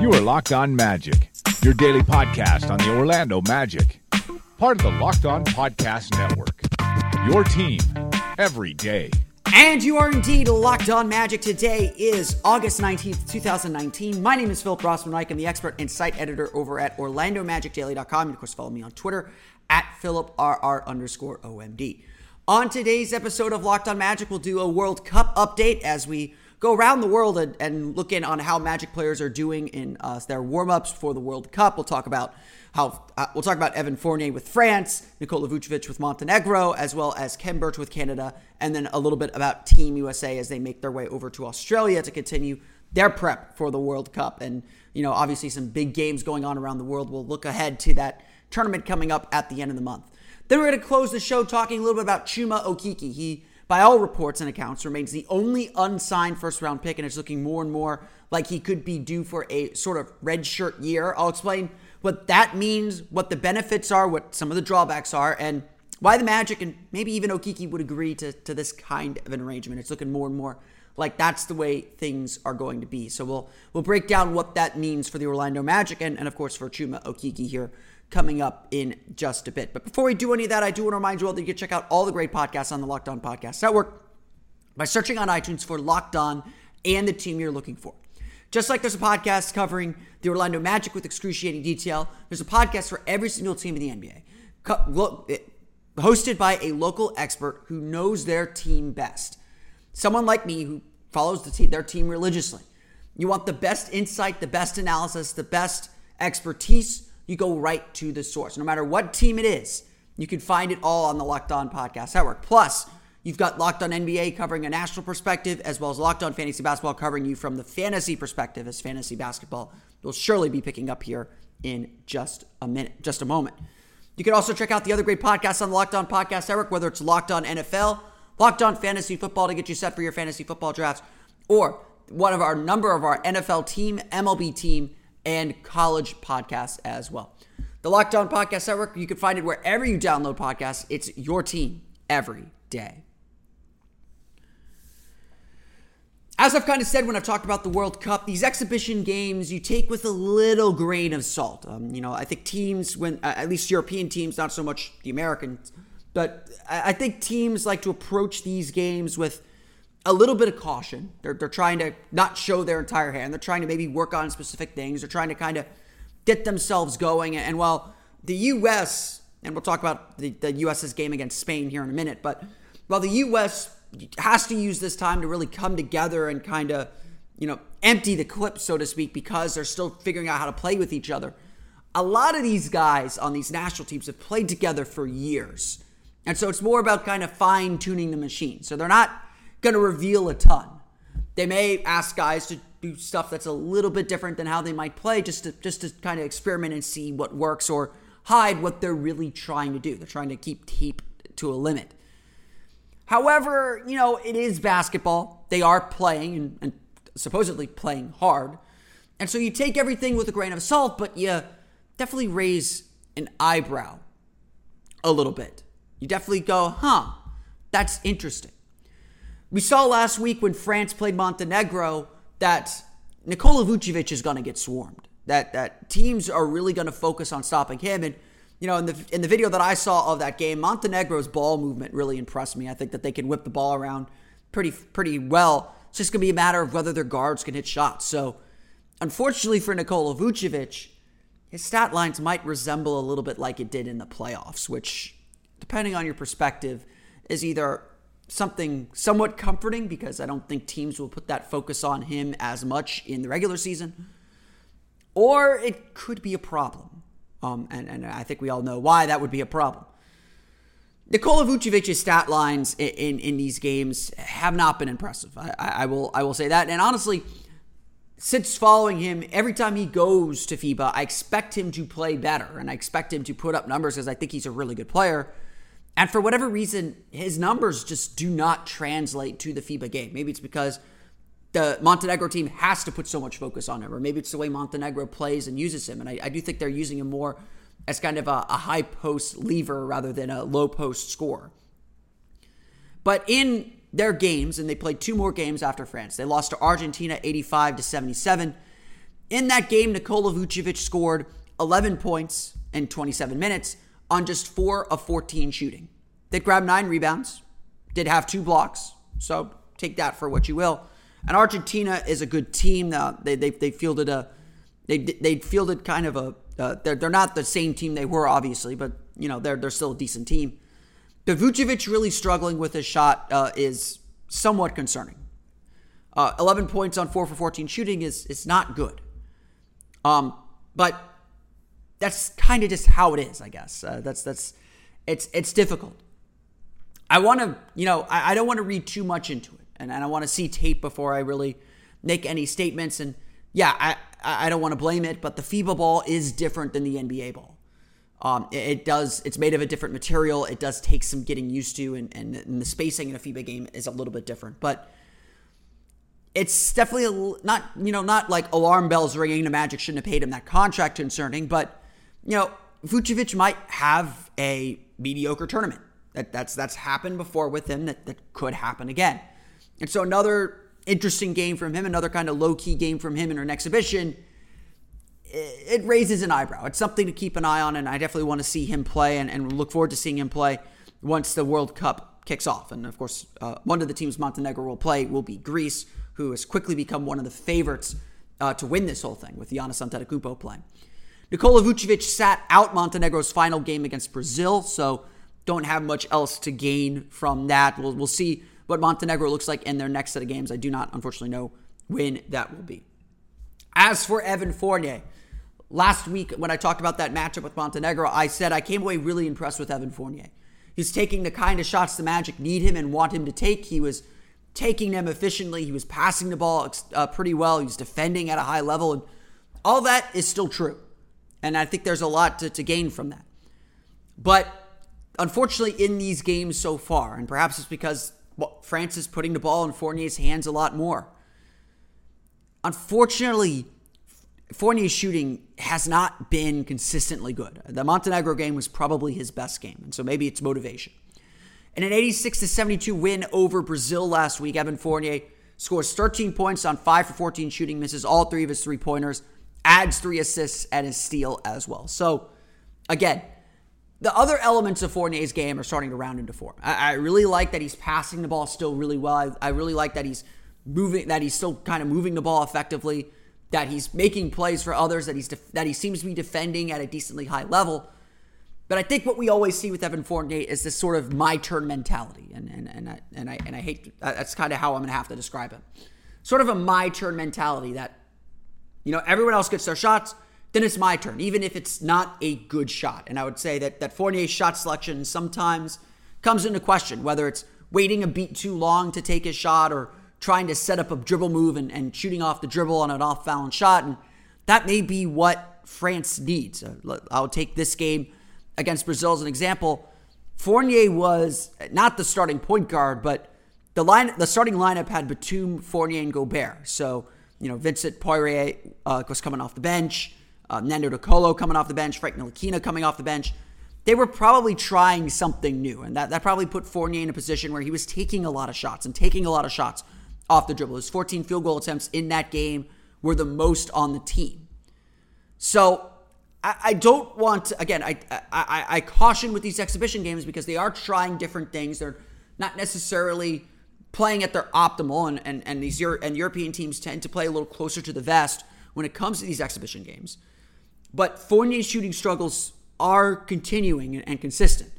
You are Locked On Magic, your daily podcast on the Orlando Magic, part of the Locked On Podcast Network. Your team every day. And you are indeed locked on magic. Today is August 19th, 2019. My name is Philip Rossman Reich. I'm the expert and site editor over at OrlandoMagicDaily.com. And of course, follow me on Twitter at PhilipRR underscore OMD. On today's episode of Locked on Magic, we'll do a World Cup update as we go around the world and, and look in on how Magic players are doing in uh, their warm-ups for the World Cup. We'll talk about how uh, we'll talk about Evan Fournier with France, Nikola Vucevic with Montenegro, as well as Khem Birch with Canada, and then a little bit about Team USA as they make their way over to Australia to continue their prep for the World Cup. And you know, obviously, some big games going on around the world. We'll look ahead to that tournament coming up at the end of the month. Then we're going to close the show talking a little bit about Chuma Okeke. He by all reports and accounts, remains the only unsigned first round pick, and it's looking more and more like he could be due for a sort of red shirt year. I'll explain what that means, what the benefits are, what some of the drawbacks are, and why the Magic and maybe even Okeke would agree to, to this kind of an arrangement. It's looking more and more like that's the way things are going to be. So we'll we'll break down what that means for the Orlando Magic and, and of course for Chuma Okeke here coming up in just a bit. But before we do any of that, I do want to remind you all that you can check out all the great podcasts on the Locked On Podcast Network by searching on iTunes for Locked On and the team you're looking for. Just like there's a podcast covering the Orlando Magic with excruciating detail, there's a podcast for every single team in the NBA. Eh, hosted by a local expert who knows their team best. Someone like me who follows the team, their team religiously. You want the best insight, the best analysis, the best expertise you go right to the source. No matter what team it is, you can find it all on the Locked On Podcast Network. Plus, you've got Locked On NBA covering a national perspective, as well as Locked On Fantasy Basketball covering you from the fantasy perspective, as fantasy basketball will surely be picking up here in just a minute, just a moment. You can also check out the other great podcasts on the Locked On Podcast Network, whether it's Locked On NFL, Locked On Fantasy Football to get you set for your fantasy football drafts, or one of our number of our NFL team, MLB team, and college podcasts as well. The Locked On Podcast Network, you can find it wherever you download podcasts. It's your team every day. As I've kind of said when I've talked about the World Cup, these exhibition games you take with a little grain of salt. Um, you know, I think teams, when uh, at least European teams, not so much the Americans, but I think teams like to approach these games with a little bit of caution. They're, they're trying to not show their entire hand. They're trying to maybe work on specific things. They're trying to kind of get themselves going. And while the U.S., and we'll talk about the, the U.S.'s game against Spain here in a minute, but while the U.S. has to use this time to really come together and kind of, you know, empty the clip, so to speak, because they're still figuring out how to play with each other. A lot of these guys on these national teams have played together for years. And so it's more about kind of fine tuning the machine. So they're not going to reveal a ton. They may ask guys to do stuff that's a little bit different than how they might play just to just to kind of experiment and see what works or hide what they're really trying to do. They're trying to keep tape to a limit. However, you know, it is basketball. They are playing and, and supposedly playing hard. And so you take everything with a grain of salt, but you definitely raise an eyebrow a little bit. You definitely go, huh, that's interesting. We saw last week when France played Montenegro that Nikola Vucevic is going to get swarmed. That that teams are really going to focus on stopping him. And you know, in the in the video that I saw of that game, Montenegro's ball movement really impressed me. I think that they can whip the ball around pretty pretty well. It's just going to be a matter of whether their guards can hit shots. So, unfortunately for Nikola Vucevic, his stat lines might resemble a little bit like it did in the playoffs, which, depending on your perspective, is either something somewhat comforting because I don't think teams will put that focus on him as much in the regular season. Or it could be a problem. Um, and, and I think we all know why that would be a problem. Nikola Vucevic's stat lines in, in, in, these games have not been impressive. I, I, will I will say that. And honestly, since following him, every time he goes to FIBA, I expect him to play better and I expect him to put up numbers because I think he's a really good player. And for whatever reason, his numbers just do not translate to the FIBA game. Maybe it's because the Montenegro team has to put so much focus on him, or maybe it's the way Montenegro plays and uses him. And I, I do think they're using him more as kind of a, a high post lever rather than a low post score. But in their games, and they played two more games after France, they lost to Argentina 85 to 77. In that game, Nikola Vucevic scored 11 points in 27 minutes on just four of 14 shooting. They grabbed nine rebounds, did have two blocks, so take that for what you will. And Argentina is a good team. Uh, they, they, they fielded a they they fielded kind of a uh, they're they're not the same team they were obviously, but you know they're they're still a decent team. But Vucevic really struggling with his shot uh, is somewhat concerning. Uh, 11 points on four for 14 shooting is is not good. Um, but that's kind of just how it is, I guess. Uh, that's that's it's it's difficult. I want to, you know, I, I don't want to read too much into it, and, and I want to see tape before I really make any statements. And yeah, I I don't want to blame it, but the FIBA ball is different than the NBA ball. Um, it, it, does. It's made of a different material. It does take some getting used to, and, and, and the spacing in a FIBA game is a little bit different. But it's definitely not you know not like alarm bells ringing. The Magic shouldn't have paid him that contract concerning, but you know, Vucevic might have a mediocre tournament. That, that's that's happened before with him. That that could happen again. And so another interesting game from him, another kind of low key game from him in an exhibition. It raises an eyebrow. It's something to keep an eye on, and I definitely want to see him play and, and look forward to seeing him play once the World Cup kicks off. And of course, uh, one of the teams Montenegro will play will be Greece, who has quickly become one of the favorites uh, to win this whole thing with Giannis Antetokounmpo playing. Nikola Vucevic sat out Montenegro's final game against Brazil, so don't have much else to gain from that. We'll, we'll see what Montenegro looks like in their next set of games. I do not, unfortunately, know when that will be. As for Evan Fournier, last week when I talked about that matchup with Montenegro, I said I came away really impressed with Evan Fournier. He's taking the kind of shots the Magic need him and want him to take. He was taking them efficiently. He was passing the ball uh, pretty well. He was defending at a high level, and all that is still true. And I think there's a lot to, to gain from that. But unfortunately, in these games so far, and perhaps it's because well, France is putting the ball in Fournier's hands a lot more. Unfortunately, Fournier's shooting has not been consistently good. The Montenegro game was probably his best game, and so maybe it's motivation. In an 86 to 72 win over Brazil last week, Evan Fournier scores 13 points on 5 for 14 shooting, misses all three of his three pointers, adds three assists and a steal as well. So, again, the other elements of Fournier's game are starting to round into form. I, I really like that he's passing the ball still really well. I, I, really like that he's moving, that he's still kind of moving the ball effectively, that he's making plays for others, that he's def- that he seems to be defending at a decently high level. But I think what we always see with Evan Fournier is this sort of my turn mentality, and and and I and I, and I hate that's kind of how I'm going to have to describe it. Sort of a my turn mentality that you know, everyone else gets their shots, then it's my turn, even if it's not a good shot. And I would say that that Fournier's shot selection sometimes comes into question, whether it's waiting a beat too long to take his shot or trying to set up a dribble move and, and shooting off the dribble on an off balance shot. And that may be what France needs. Uh, I'll take this game against Brazil as an example. Fournier was not the starting point guard, but the line, the starting lineup had Batum, Fournier, and Gobert. So you know, Vincent Poirier uh, was coming off the bench, uh, Nando De Colo coming off the bench, Frank Ntilikina coming off the bench. They were probably trying something new, and that, that probably put Fournier in a position where he was taking a lot of shots and taking a lot of shots off the dribble. His 14 field goal attempts in that game were the most on the team. So I, I don't want to, again, I, I, I caution with these exhibition games because they are trying different things. They're not necessarily playing at their optimal, and, and, and these Euro- and European teams tend to play a little closer to the vest when it comes to these exhibition games. But Fournier's shooting struggles are continuing and, and consistent.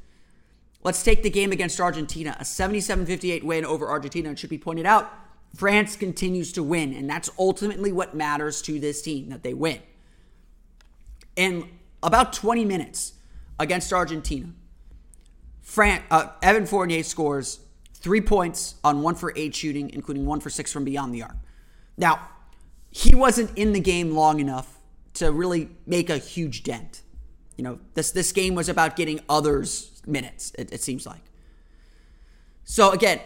Let's take the game against Argentina, a 77 58 win over Argentina. It should be pointed out, France continues to win, and that's ultimately what matters to this team that they win. In about 20 minutes against Argentina, uh, Evan Fournier scores three points on one for eight shooting, including one for six from beyond the arc. Now, he wasn't in the game long enough to really make a huge dent. You know, this this game was about getting others minutes. It, it seems like. So again,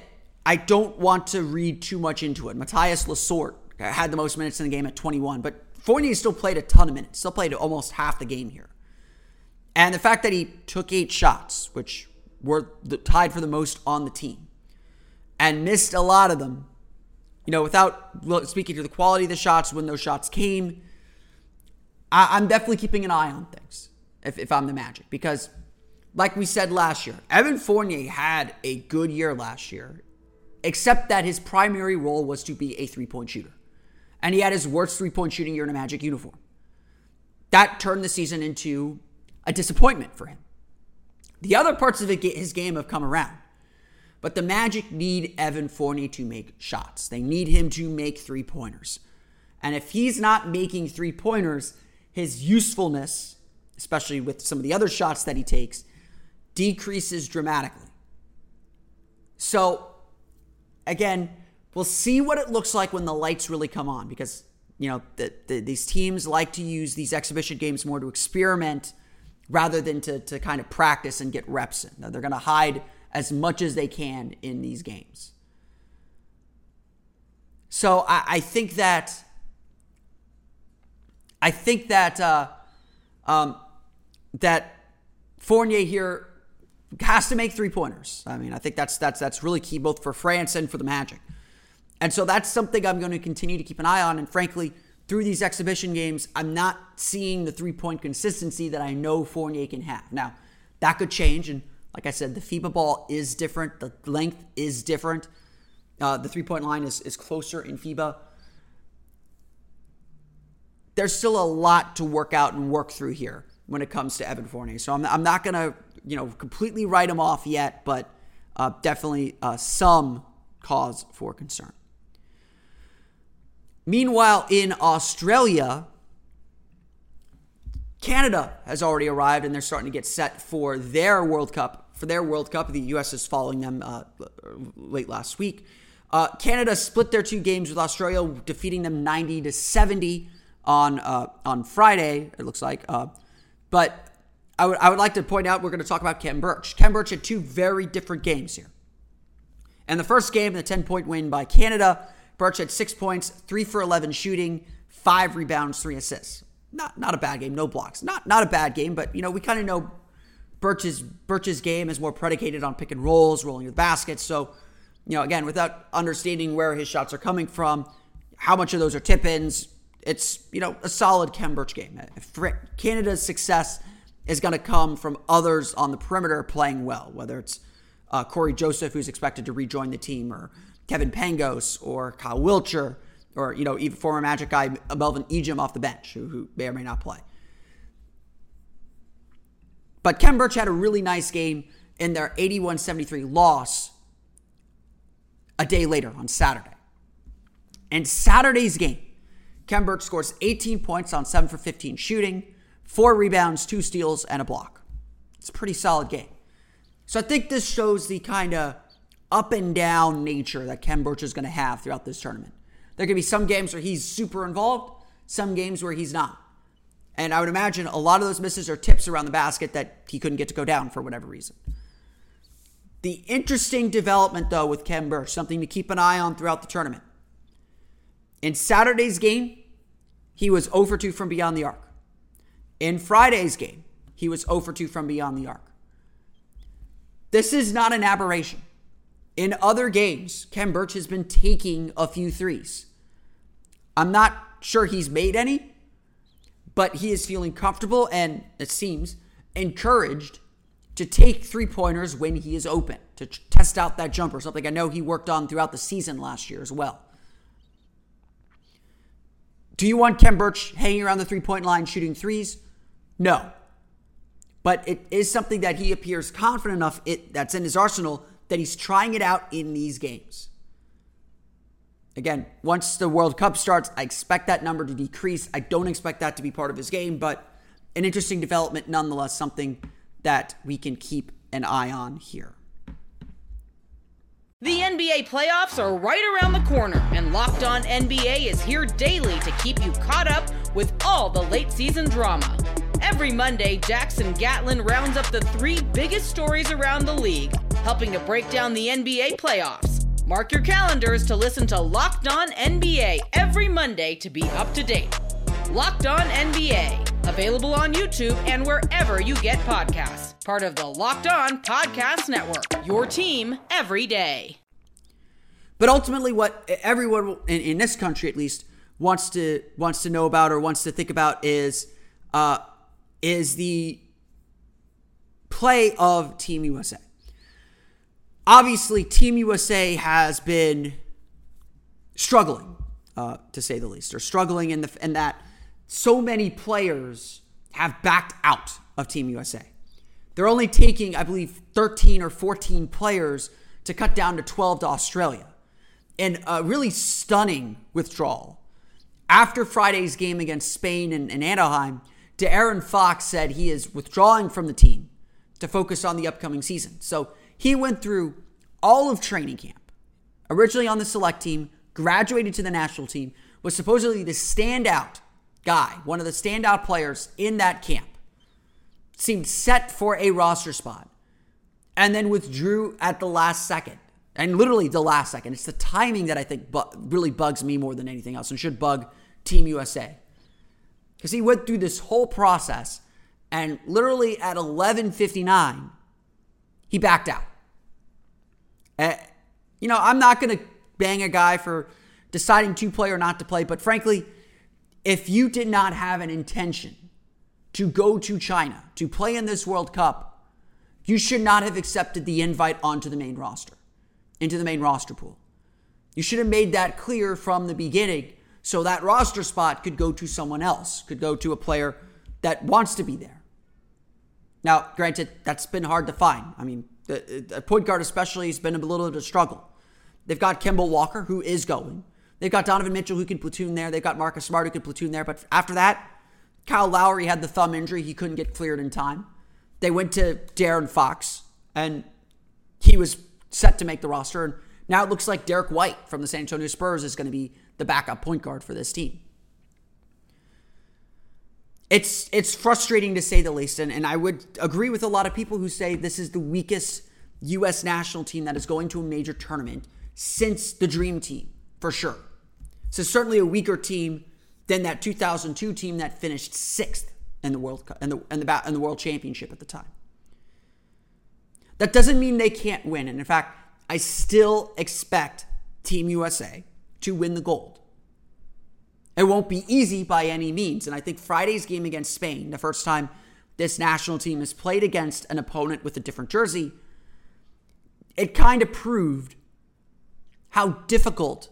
I don't want to read too much into it. Mathias Lessort had the most minutes in the game at 21, but Fournier still played a ton of minutes. Still played almost half the game here. And the fact that he took eight shots, which were the, tied for the most on the team, and missed a lot of them, you know, without speaking to the quality of the shots when those shots came, I, am definitely keeping an eye on things if, if I'm the Magic because, like we said last year, Evan Fournier had a good year last year, except that his primary role was to be a three point shooter. And he had his worst three point shooting year in a Magic uniform. That turned the season into a disappointment for him. The other parts of his game have come around. But the Magic need Evan Fournier to make shots. They need him to make three pointers. And if he's not making three pointers, his usefulness, especially with some of the other shots that he takes, decreases dramatically. So, again, we'll see what it looks like when the lights really come on because, you know, the, the, these teams like to use these exhibition games more to experiment rather than to, to kind of practice and get reps in. Now, they're going to hide as much as they can in these games. So I, I think that I think that uh, um, that Fournier here has to make three pointers. I mean, I think that's that's that's really key both for France and for the Magic. And so that's something I'm going to continue to keep an eye on. And frankly, through these exhibition games, I'm not seeing the three point consistency that I know Fournier can have. Now, that could change. And like I said, the FIBA ball is different, the length is different. Uh, the three point line is, is closer in FIBA. There's still a lot to work out and work through here when it comes to Evan Fournier. So I'm, I'm not going to, you know, completely write him off yet, but uh, definitely uh, some cause for concern. Meanwhile, in Australia, Canada has already arrived and they're starting to get set for their World Cup. For their World Cup, the U.S. is following them uh, late last week. Uh, Canada split their two games with Australia, defeating them 90 to 70 on uh, on Friday. It looks like, uh, but I would I would like to point out we're going to talk about Khem Birch. Khem Birch had two very different games here. And the first game, the 10 point win by Canada, Birch had six points, three for 11 shooting, five rebounds, three assists. Not not a bad game, no blocks. Not not a bad game, but you know we kind of know Birch's Birch's game is more predicated on pick and rolls, rolling the basket. So you know again, without understanding where his shots are coming from, how much of those are tip-ins, it's you know a solid Khem Birch game. Canada's success is going to come from others on the perimeter playing well, whether it's uh, Cory Joseph, who's expected to rejoin the team, or Kevin Pangos, or Kyle Wiltjer, or you know even former Magic guy Melvin Ejim off the bench, who, who may or may not play. But Khem Birch had a really nice game in their 81-73 loss a day later on Saturday. And Saturday's game, Khem Birch scores 18 points on 7 for 15 shooting, four rebounds, two steals, and a block. It's a pretty solid game. So I think this shows the kind of up and down nature that Khem Birch is going to have throughout this tournament. There to be some games where he's super involved, some games where he's not. And I would imagine a lot of those misses are tips around the basket that he couldn't get to go down for whatever reason. The interesting development, though, with Khem Birch, something to keep an eye on throughout the tournament. In Saturday's game, he was oh over 2 from beyond the arc. In Friday's game, he was oh over 2 from beyond the arc. This is not an aberration. In other games, Khem Birch has been taking a few threes. I'm not sure he's made any, but he is feeling comfortable and, it seems, encouraged to take three pointers when he is open, to test out that jumper, something I know he worked on throughout the season last year as well. Do you want Khem Birch hanging around the three point line shooting threes? No. But it is something that he appears confident enough it, that's in his arsenal that he's trying it out in these games. Again, once the World Cup starts, I expect that number to decrease. I don't expect that to be part of his game, but an interesting development nonetheless, something that we can keep an eye on here. The NBA playoffs are right around the corner, and Locked On NBA is here daily to keep you caught up with all the late season drama. Every Monday, Jackson Gatlin rounds up the three biggest stories around the league, helping to break down the NBA playoffs. Mark your calendars to listen to Locked On NBA every Monday to be up to date. Locked On NBA, available on YouTube and wherever you get podcasts part of the Locked On Podcast Network. Your team every day. But ultimately, what everyone in, in this country, at least, wants to wants to know about or wants to think about is uh, is the play of Team USA. Obviously, Team USA has been struggling, uh, to say the least, or struggling in the in that so many players have backed out of Team USA. They're only taking, I believe, 13 or 14 players to cut down to 12 to Australia. And a really stunning withdrawal. After Friday's game against Spain and, and Anaheim, De'Aaron Fox said he is withdrawing from the team to focus on the upcoming season. So he went through all of training camp, originally on the select team, graduated to the national team, was supposedly the standout guy, one of the standout players in that camp seemed set for a roster spot and then withdrew at the last second. And literally the last second. It's the timing that I think bu- really bugs me more than anything else and should bug Team USA. Because he went through this whole process and literally at 11:59 he backed out. You know, I'm not going to bang a guy for deciding to play or not to play, but frankly, if you did not have an intention to go to China to play in this World Cup, you should not have accepted the invite onto the main roster, into the main roster pool. You should have made that clear from the beginning so that roster spot could go to someone else, could go to a player that wants to be there. Now, granted, that's been hard to find. I mean, the, point guard especially has been a little bit of a struggle. They've got Kemba Walker, who is going. They've got Donovan Mitchell, who can platoon there. They've got Marcus Smart, who can platoon there. But after that, Kyle Lowry had the thumb injury. He couldn't get cleared in time. They went to De'Aaron Fox, and he was set to make the roster. And now it looks like Derrick White from the San Antonio Spurs is going to be the backup point guard for this team. It's it's frustrating to say the least, and, and I would agree with a lot of people who say this is the weakest U.S. national team that is going to a major tournament since the Dream Team, for sure. So certainly a weaker team than that 2002 team that finished sixth in the World Cup and the, and the, and the World Championship at the time. That doesn't mean they can't win. And in fact, I still expect Team USA to win the gold. Won't be easy by any means. And I think Friday's game against Spain, the first time this national team has played against an opponent with a different jersey, it kind of proved how difficult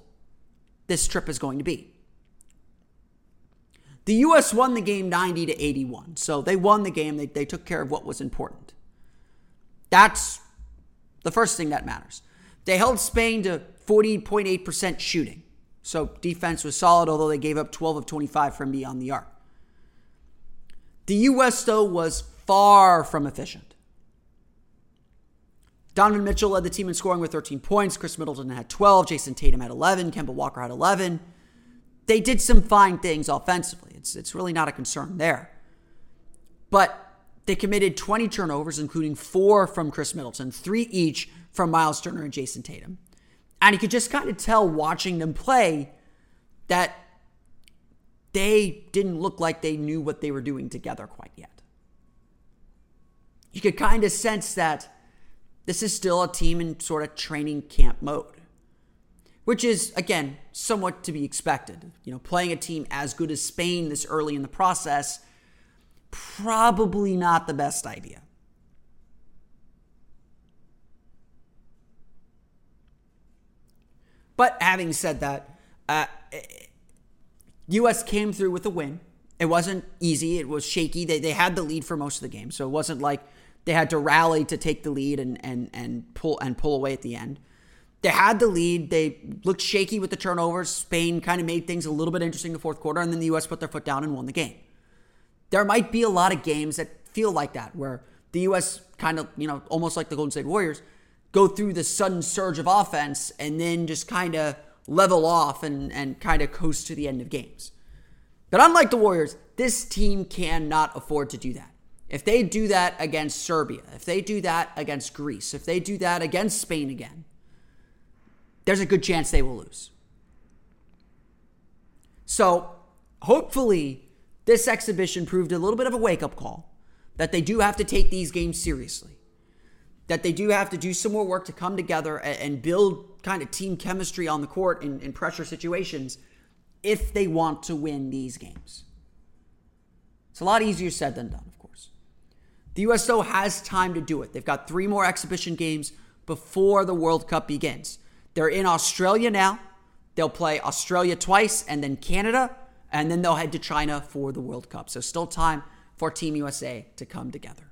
this trip is going to be. The U.S. won the game 90 to 81. So they won the game. They, they took care of what was important. That's the first thing that matters. They held Spain to 40.8% shooting. So defense was solid, although they gave up 12 of 25 from beyond the arc. The U.S., though, was far from efficient. Donovan Mitchell led the team in scoring with 13 points. Khris Middleton had 12. Jayson Tatum had 11. Kemba Walker had 11 they did some fine things offensively. It's, it's really not a concern there. But they committed 20 turnovers, including four from Khris Middleton, three each from Myles Turner and Jayson Tatum. And you could just kind of tell watching them play that they didn't look like they knew what they were doing together quite yet. You could kind of sense that this is still a team in sort of training camp mode which is again somewhat to be expected. You know, playing a team as good as Spain this early in the process probably not the best idea. But having said that, uh, U.S. came through with a win. It wasn't easy. It was shaky. They, they had the lead for most of the game, so it wasn't like they had to rally to take the lead and and and pull and pull away at the end. They had the lead. They looked shaky with the turnovers. Spain kind of made things a little bit interesting in the fourth quarter, and then the U.S. put their foot down and won the game. There might be a lot of games that feel like that, where the U.S. kind of, you know, almost like the Golden State Warriors, go through the sudden surge of offense and then just kind of level off and, and kind of coast to the end of games. But unlike the Warriors, this team cannot afford to do that. If they do that against Serbia, if they do that against Greece, if they do that against Spain again, there's a good chance they will lose. So hopefully, this exhibition proved a little bit of a wake up call that they do have to take these games seriously, that they do have to do some more work to come together and build kind of team chemistry on the court in, in pressure situations if they want to win these games. It's a lot easier said than done, of course. The US, though, has time to do it. They've got three more exhibition games before the World Cup begins. They're in Australia now. They'll play Australia twice and then Canada, and then they'll head to China for the World Cup. So, still time for Team USA to come together.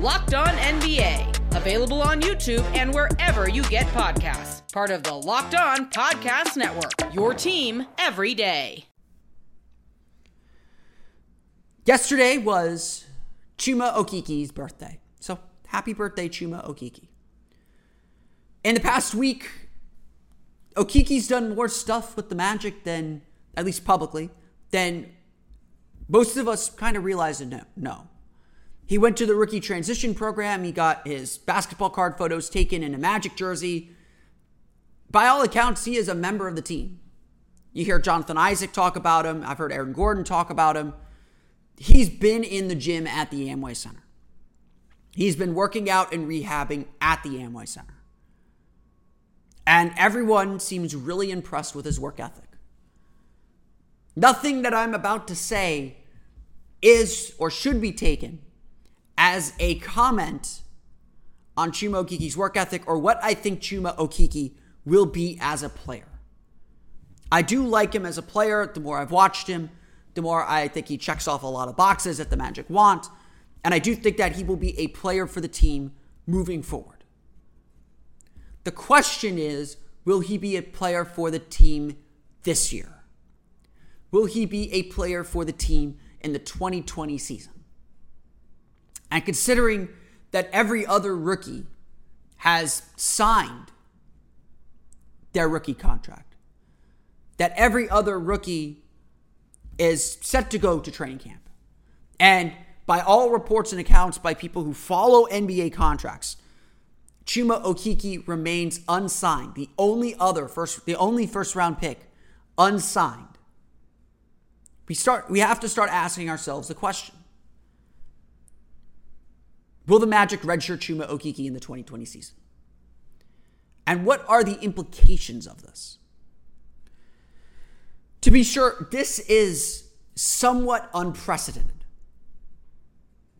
Locked On NBA, available on YouTube and wherever you get podcasts. Part of the Locked On Podcast Network, your team every day. Yesterday was Chuma Okeke's birthday. So happy birthday, Chuma Okeke. In the past week, Okeke's done more stuff with the Magic than, at least publicly, then most of us kind of realized no, no. He went to the rookie transition program. He got his basketball card photos taken in a Magic jersey. By all accounts, he is a member of the team. You hear Jonathan Isaac talk about him. I've heard Aaron Gordon talk about him. He's been in the gym at the Amway Center. He's been working out and rehabbing at the Amway Center. And everyone seems really impressed with his work ethic. Nothing that I'm about to say is or should be taken as a comment on Chuma Okeke's work ethic or what I think Chuma Okeke will be as a player. I do like him as a player. The more I've watched him, the more I think he checks off a lot of boxes that the Magic want. And I do think that he will be a player for the team moving forward. The question is will he be a player for the team this year? Will he be a player for the team in the 2020 season? And considering that every other rookie has signed their rookie contract, that every other rookie is set to go to training camp. And by all reports and accounts by people who follow NBA contracts, Chuma Okeke remains unsigned, the only other first the only first round pick unsigned we start we have to start asking ourselves the question. Will the Magic redshirt Chuma Okeke in the 2020 season? And what are the implications of this? To be sure, this is somewhat unprecedented.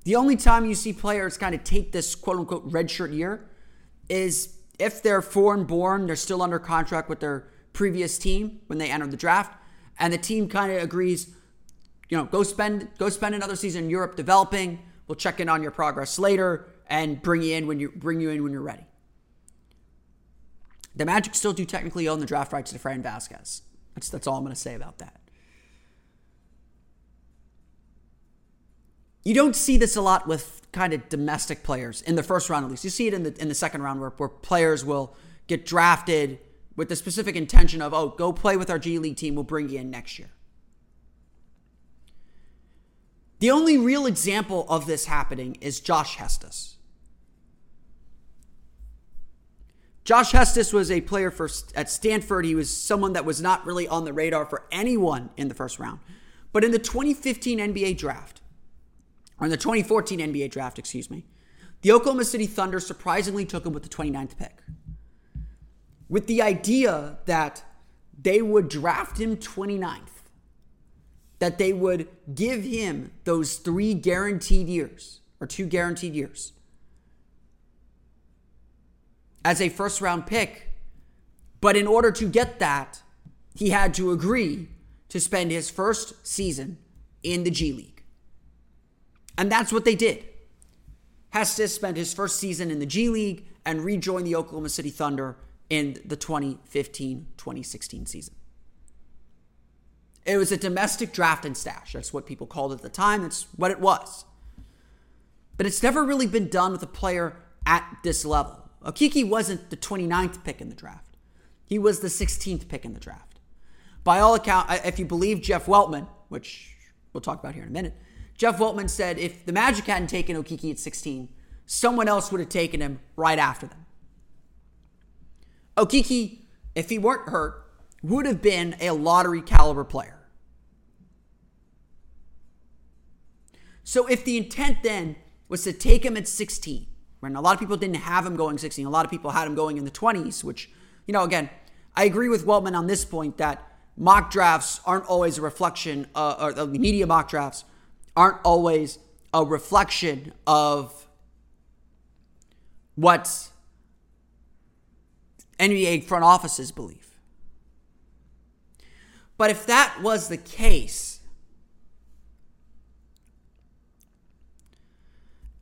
The only time you see players kind of take this quote unquote redshirt year is if they're foreign born, they're still under contract with their previous team when they enter the draft, and the team kind of agrees, you know, go spend go spend another season in Europe developing. We'll check in on your progress later and bring you in when you bring you in when you're ready. The Magic still do technically own the draft rights to Fran Vazquez. That's that's all I'm going to say about that. You don't see this a lot with kind of domestic players in the first round at least. You see it in the in the second round where, where players will get drafted with the specific intention of, oh, go play with our G League team, we'll bring you in next year. The only real example of this happening is Josh Huestis. Josh Huestis was a player for at Stanford. He was someone that was not really on the radar for anyone in the first round. But in the 2015 NBA draft, or in the 2014 NBA draft, excuse me, the Oklahoma City Thunder surprisingly took him with the 29th pick. With the idea that they would draft him 29th that they would give him those three guaranteed years or two guaranteed years as a first round pick. But in order to get that, he had to agree to spend his first season in the G League. And that's what they did. Huestis spent his first season in the G League and rejoined the Oklahoma City Thunder in the 2015 2016 season. It was a domestic draft and stash. That's what people called it at the time. That's what it was. But it's never really been done with a player at this level. Okeke wasn't the 29th pick in the draft, he was the 16th pick in the draft. By all accounts, if you believe Jeff Weltman, which we'll talk about here in a minute, Jeff Weltman said if the Magic hadn't taken Okeke at 16, someone else would have taken him right after them. Okeke, if he weren't hurt, would have been a lottery caliber player. So if the intent then was to take him at 16, right? a lot of people didn't have him going 16. A lot of people had him going in the 20s, which, you know, again, I agree with Weltman on this point that mock drafts aren't always a reflection, uh, or the media mock drafts aren't always a reflection of what NBA front offices believe. But if that was the case,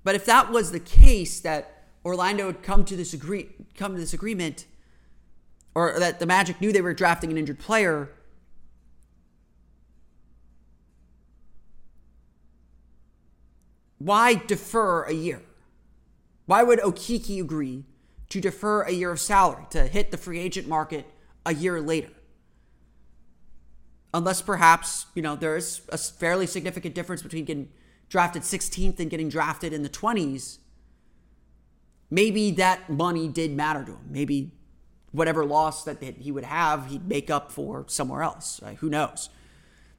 but if that was the case that Orlando had come to this agree come to this agreement, or that the Magic knew they were drafting an injured player, why defer a year? Why would Okeke agree to defer a year of salary to hit the free agent market a year later. Unless perhaps, you know, there is a fairly significant difference between getting drafted 16th and getting drafted in the 20s. Maybe that money did matter to him. Maybe whatever loss that he would have, he'd make up for somewhere else. Right? Who knows?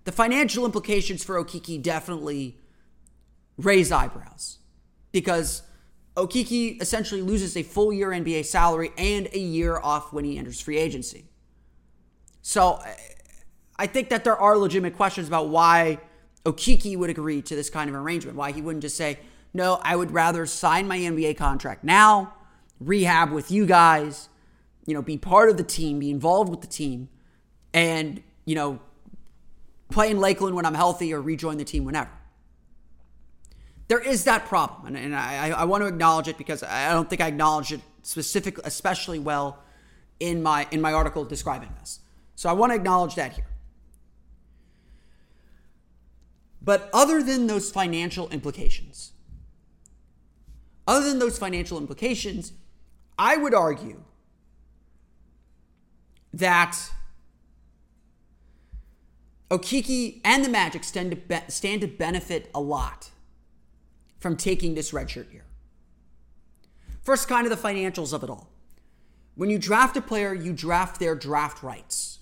The financial implications for Okeke definitely raise eyebrows because Okeke essentially loses a full year NBA salary and a year off when he enters free agency. So I think that there are legitimate questions about why Okeke would agree to this kind of arrangement, why he wouldn't just say, no, I would rather sign my NBA contract now, rehab with you guys, you know, be part of the team, be involved with the team, and, you know, play in Lakeland when I'm healthy or rejoin the team whenever there is that problem, and, and I, I want to acknowledge it because I don't think I acknowledged it specifically, especially well in my in my article describing this. So I want to acknowledge that here. But other than those financial implications, other than those financial implications, I would argue that Okeke and the Magic stand to, be- stand to benefit a lot from taking this redshirt year. First, kind of the financials of it all. When you draft a player, you draft their draft rights.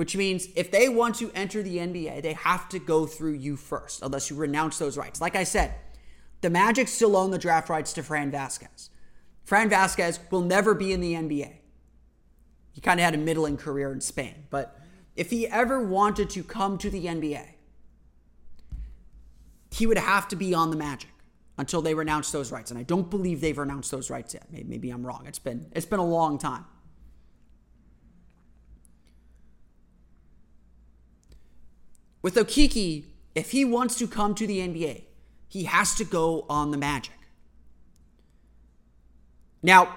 Which means if they want to enter the NBA, they have to go through you first, unless you renounce those rights. Like I said, the Magic still own the draft rights to Fran Vazquez. Fran Vazquez will never be in the NBA. He kind of had a middling career in Spain, but if he ever wanted to come to the NBA, he would have to be on the Magic until they renounce those rights. And I don't believe they've renounced those rights yet. Maybe, maybe I'm wrong. It's been it's been a long time. With Okeke, if he wants to come to the NBA, he has to go on the Magic. Now,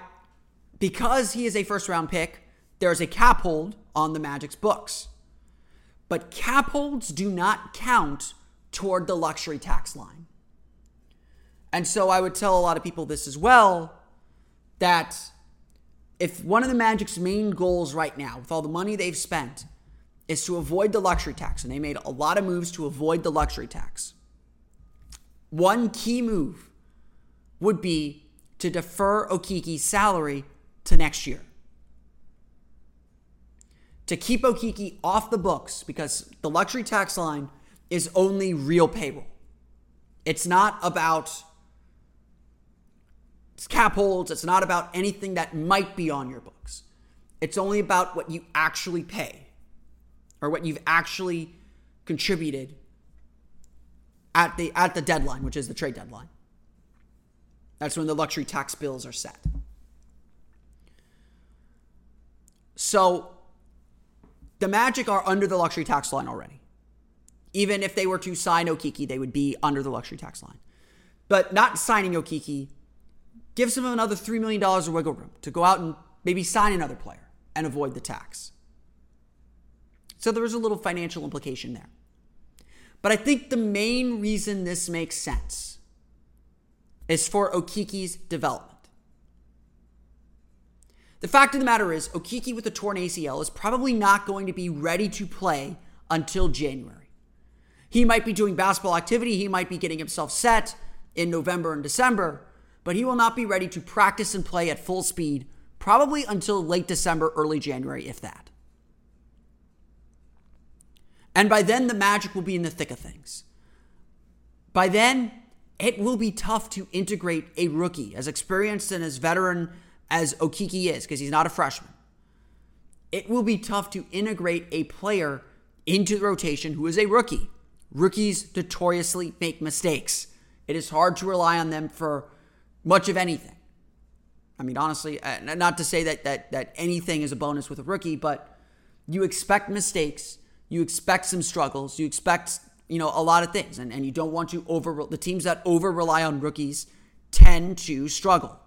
because he is a first round pick, there's a cap hold on the Magic's books. But cap holds do not count toward the luxury tax line. And so I would tell a lot of people this as well that if one of the Magic's main goals right now, with all the money they've spent, is to avoid the luxury tax, and they made a lot of moves to avoid the luxury tax, one key move would be to defer Okeke's salary to next year. To keep Okeke off the books because the luxury tax line is only real payroll. It's not about cap holds, it's not about anything that might be on your books. It's only about what you actually pay or what you've actually contributed at the at the deadline, which is the trade deadline. That's when the luxury tax bills are set. So the Magic are under the luxury tax line already. Even if they were to sign Okeke, they would be under the luxury tax line. But not signing Okeke gives them another $3 million of wiggle room to go out and maybe sign another player and avoid the tax. So there is a little financial implication there. But I think the main reason this makes sense is for Okeke's development. The fact of the matter is, Okeke with a torn ACL is probably not going to be ready to play until January. He might be doing basketball activity, he might be getting himself set in November and December, but he will not be ready to practice and play at full speed probably until late December, early January, if that. And by then, the Magic will be in the thick of things. By then, it will be tough to integrate a rookie as experienced and as veteran as Okeke is, because he's not a freshman. It will be tough to integrate a player into the rotation who is a rookie. Rookies notoriously make mistakes. It is hard to rely on them for much of anything. I mean, honestly, uh, not to say that that that anything is a bonus with a rookie, but you expect mistakes, you expect some struggles, you expect you know a lot of things, and, and you don't want to over the teams that over rely on rookies tend to struggle.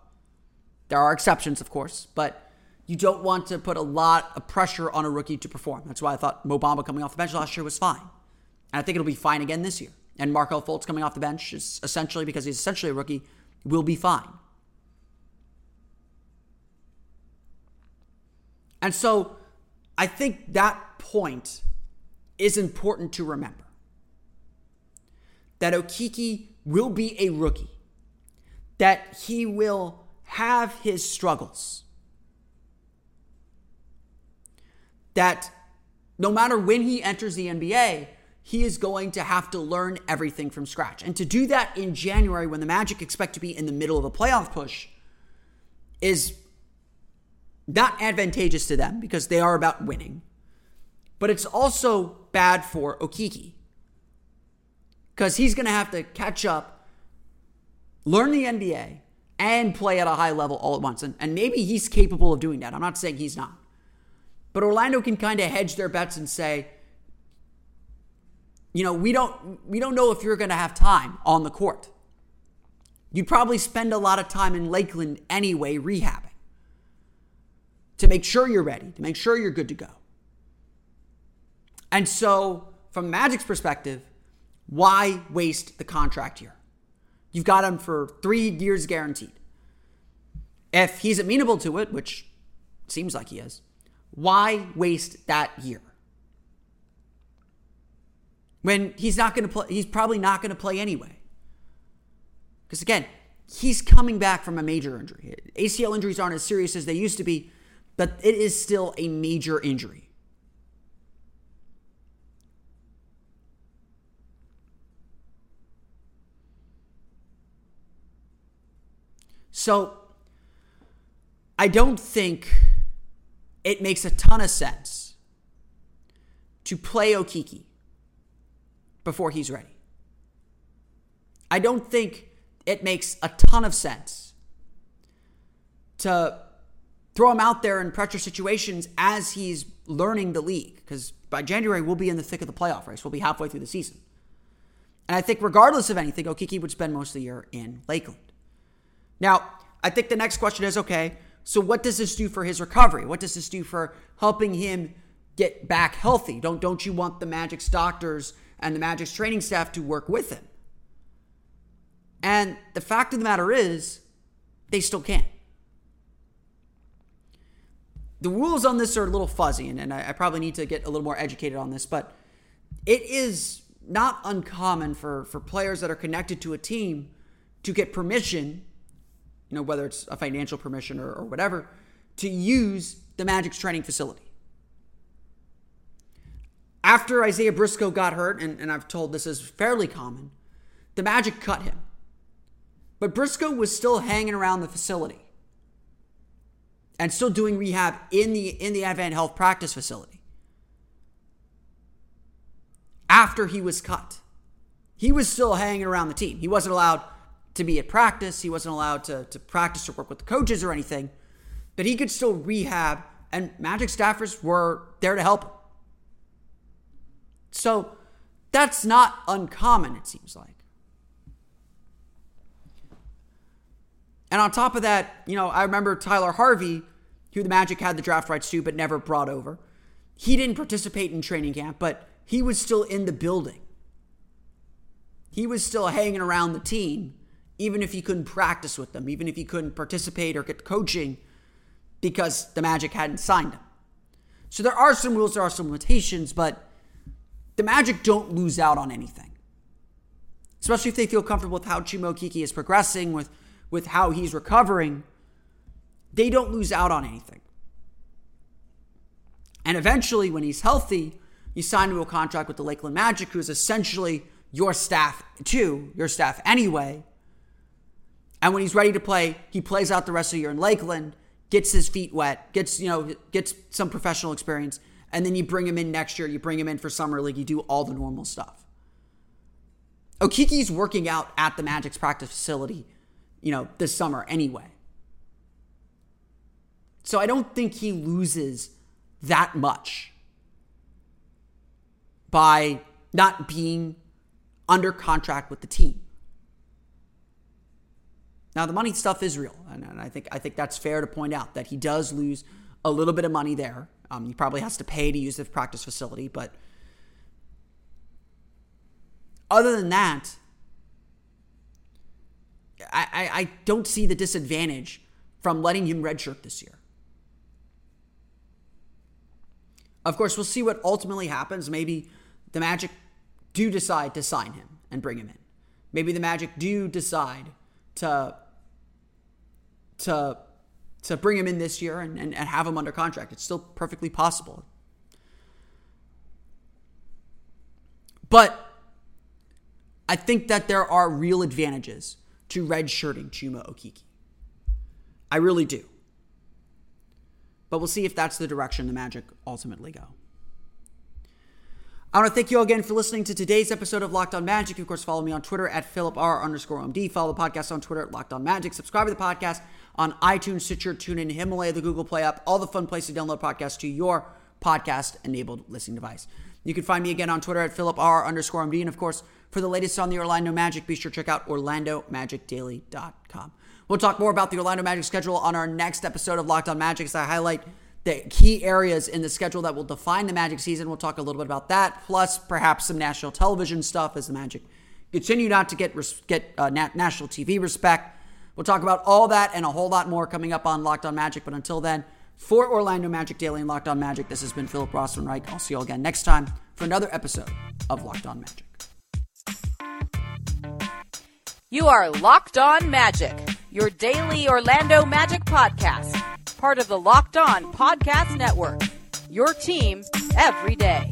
There are exceptions, of course, but you don't want to put a lot of pressure on a rookie to perform. That's why I thought Mo Bamba coming off the bench last year was fine, and I think it'll be fine again this year. And Markelle Fultz coming off the bench is essentially because he's essentially a rookie will be fine. And so I think that point is important to remember that Okeke will be a rookie, that he will have his struggles, that no matter when he enters the NBA, he is going to have to learn everything from scratch. And to do that in January when the Magic expect to be in the middle of a playoff push is not advantageous to them because they are about winning. But it's also bad for Okeke because he's going to have to catch up, learn the NBA, and play at a high level all at once. And, and maybe he's capable of doing that. I'm not saying he's not. But Orlando can kind of hedge their bets and say, you know, we don't we don't know if you're going to have time on the court. You'd probably spend a lot of time in Lakeland anyway rehabbing to make sure you're ready, to make sure you're good to go. And so, from Magic's perspective, why waste the contract here? You've got him for three years guaranteed. If he's amenable to it, which seems like he is, why waste that year? When he's not going to play, he's probably not going to play anyway. Because again, he's coming back from a major injury. ACL injuries aren't as serious as they used to be, but it is still a major injury. So, I don't think it makes a ton of sense to play Okeke before he's ready. I don't think it makes a ton of sense to throw him out there in pressure situations as he's learning the league. Because by January, we'll be in the thick of the playoff race. We'll be halfway through the season. And I think, regardless of anything, Okeke would spend most of the year in Lakeland. Now, I think the next question is okay, so what does this do for his recovery? What does this do for helping him get back healthy? Don't, don't you want the Magic's doctors and the Magic's training staff to work with him? And the fact of the matter is, they still can't the rules on this are a little fuzzy, and, and I, I probably need to get a little more educated on this, but it is not uncommon for, for players that are connected to a team to get permission, you know, whether it's a financial permission or, or whatever, to use the Magic's training facility. After Isaiah Briscoe got hurt, and, and I've told this is fairly common, the Magic cut him. But Briscoe was still hanging around the facility and still doing rehab in the in the Advent Health practice facility. After he was cut, he was still hanging around the team. He wasn't allowed to be at practice. He wasn't allowed to, to practice or work with the coaches or anything, but he could still rehab. And Magic staffers were there to help him. So that's not uncommon, it seems like. And on top of that, you know, I remember Tyler Harvey, who the Magic had the draft rights to but never brought over. He didn't participate in training camp, but he was still in the building. He was still hanging around the team, even if he couldn't practice with them, even if he couldn't participate or get coaching because the Magic hadn't signed him. So there are some rules, there are some limitations, but the Magic don't lose out on anything. Especially if they feel comfortable with how Chuma Okeke is progressing, with, with how he's recovering. They don't lose out on anything. And eventually, when he's healthy, you sign to a contract with the Lakeland Magic, who's essentially your staff too, your staff anyway. And when he's ready to play, he plays out the rest of the year in Lakeland, gets his feet wet, gets, you know, gets some professional experience, and then you bring him in next year, you bring him in for summer league, you do all the normal stuff. Okeke's working out at the Magic's practice facility, you know, this summer anyway. So I don't think he loses that much by not being under contract with the team. Now the money stuff is real, and, I think I think that's fair to point out that he does lose a little bit of money there. Um, he probably has to pay to use the practice facility, but other than that, I, I, I don't see the disadvantage from letting him redshirt this year. Of course, we'll see what ultimately happens. Maybe the Magic do decide to sign him and bring him in. Maybe the Magic do decide to to to bring him in this year and, and, and have him under contract. It's still perfectly possible. But I think that there are real advantages to redshirting Chuma Okeke. I really do. But we'll see if that's the direction the Magic ultimately go. I want to thank you all again for listening to today's episode of Locked On Magic. Of course, follow me on Twitter at PhilipR underscore MD. Follow the podcast on Twitter at Locked On Magic. Subscribe to the podcast on iTunes, Stitcher, TuneIn, Himalaya, the Google Play app, all the fun places to download podcasts to your podcast-enabled listening device. You can find me again on Twitter at PhilipR underscore MD. And of course, for the latest on the Orlando Magic, be sure to check out OrlandoMagicDaily.com. We'll talk more about the Orlando Magic schedule on our next episode of Locked On Magic as I highlight the key areas in the schedule that will define the Magic season. We'll talk a little bit about that, plus perhaps some national television stuff as the Magic continue not to get get uh, national TV respect. We'll talk about all that and a whole lot more coming up on Locked On Magic. But until then, for Orlando Magic Daily and Locked On Magic, this has been Philip Rossman Reich. I'll see you all again next time for another episode of Locked On Magic. You are Locked On Magic your daily Orlando Magic podcast, part of the Locked On Podcast Network. Your team every day.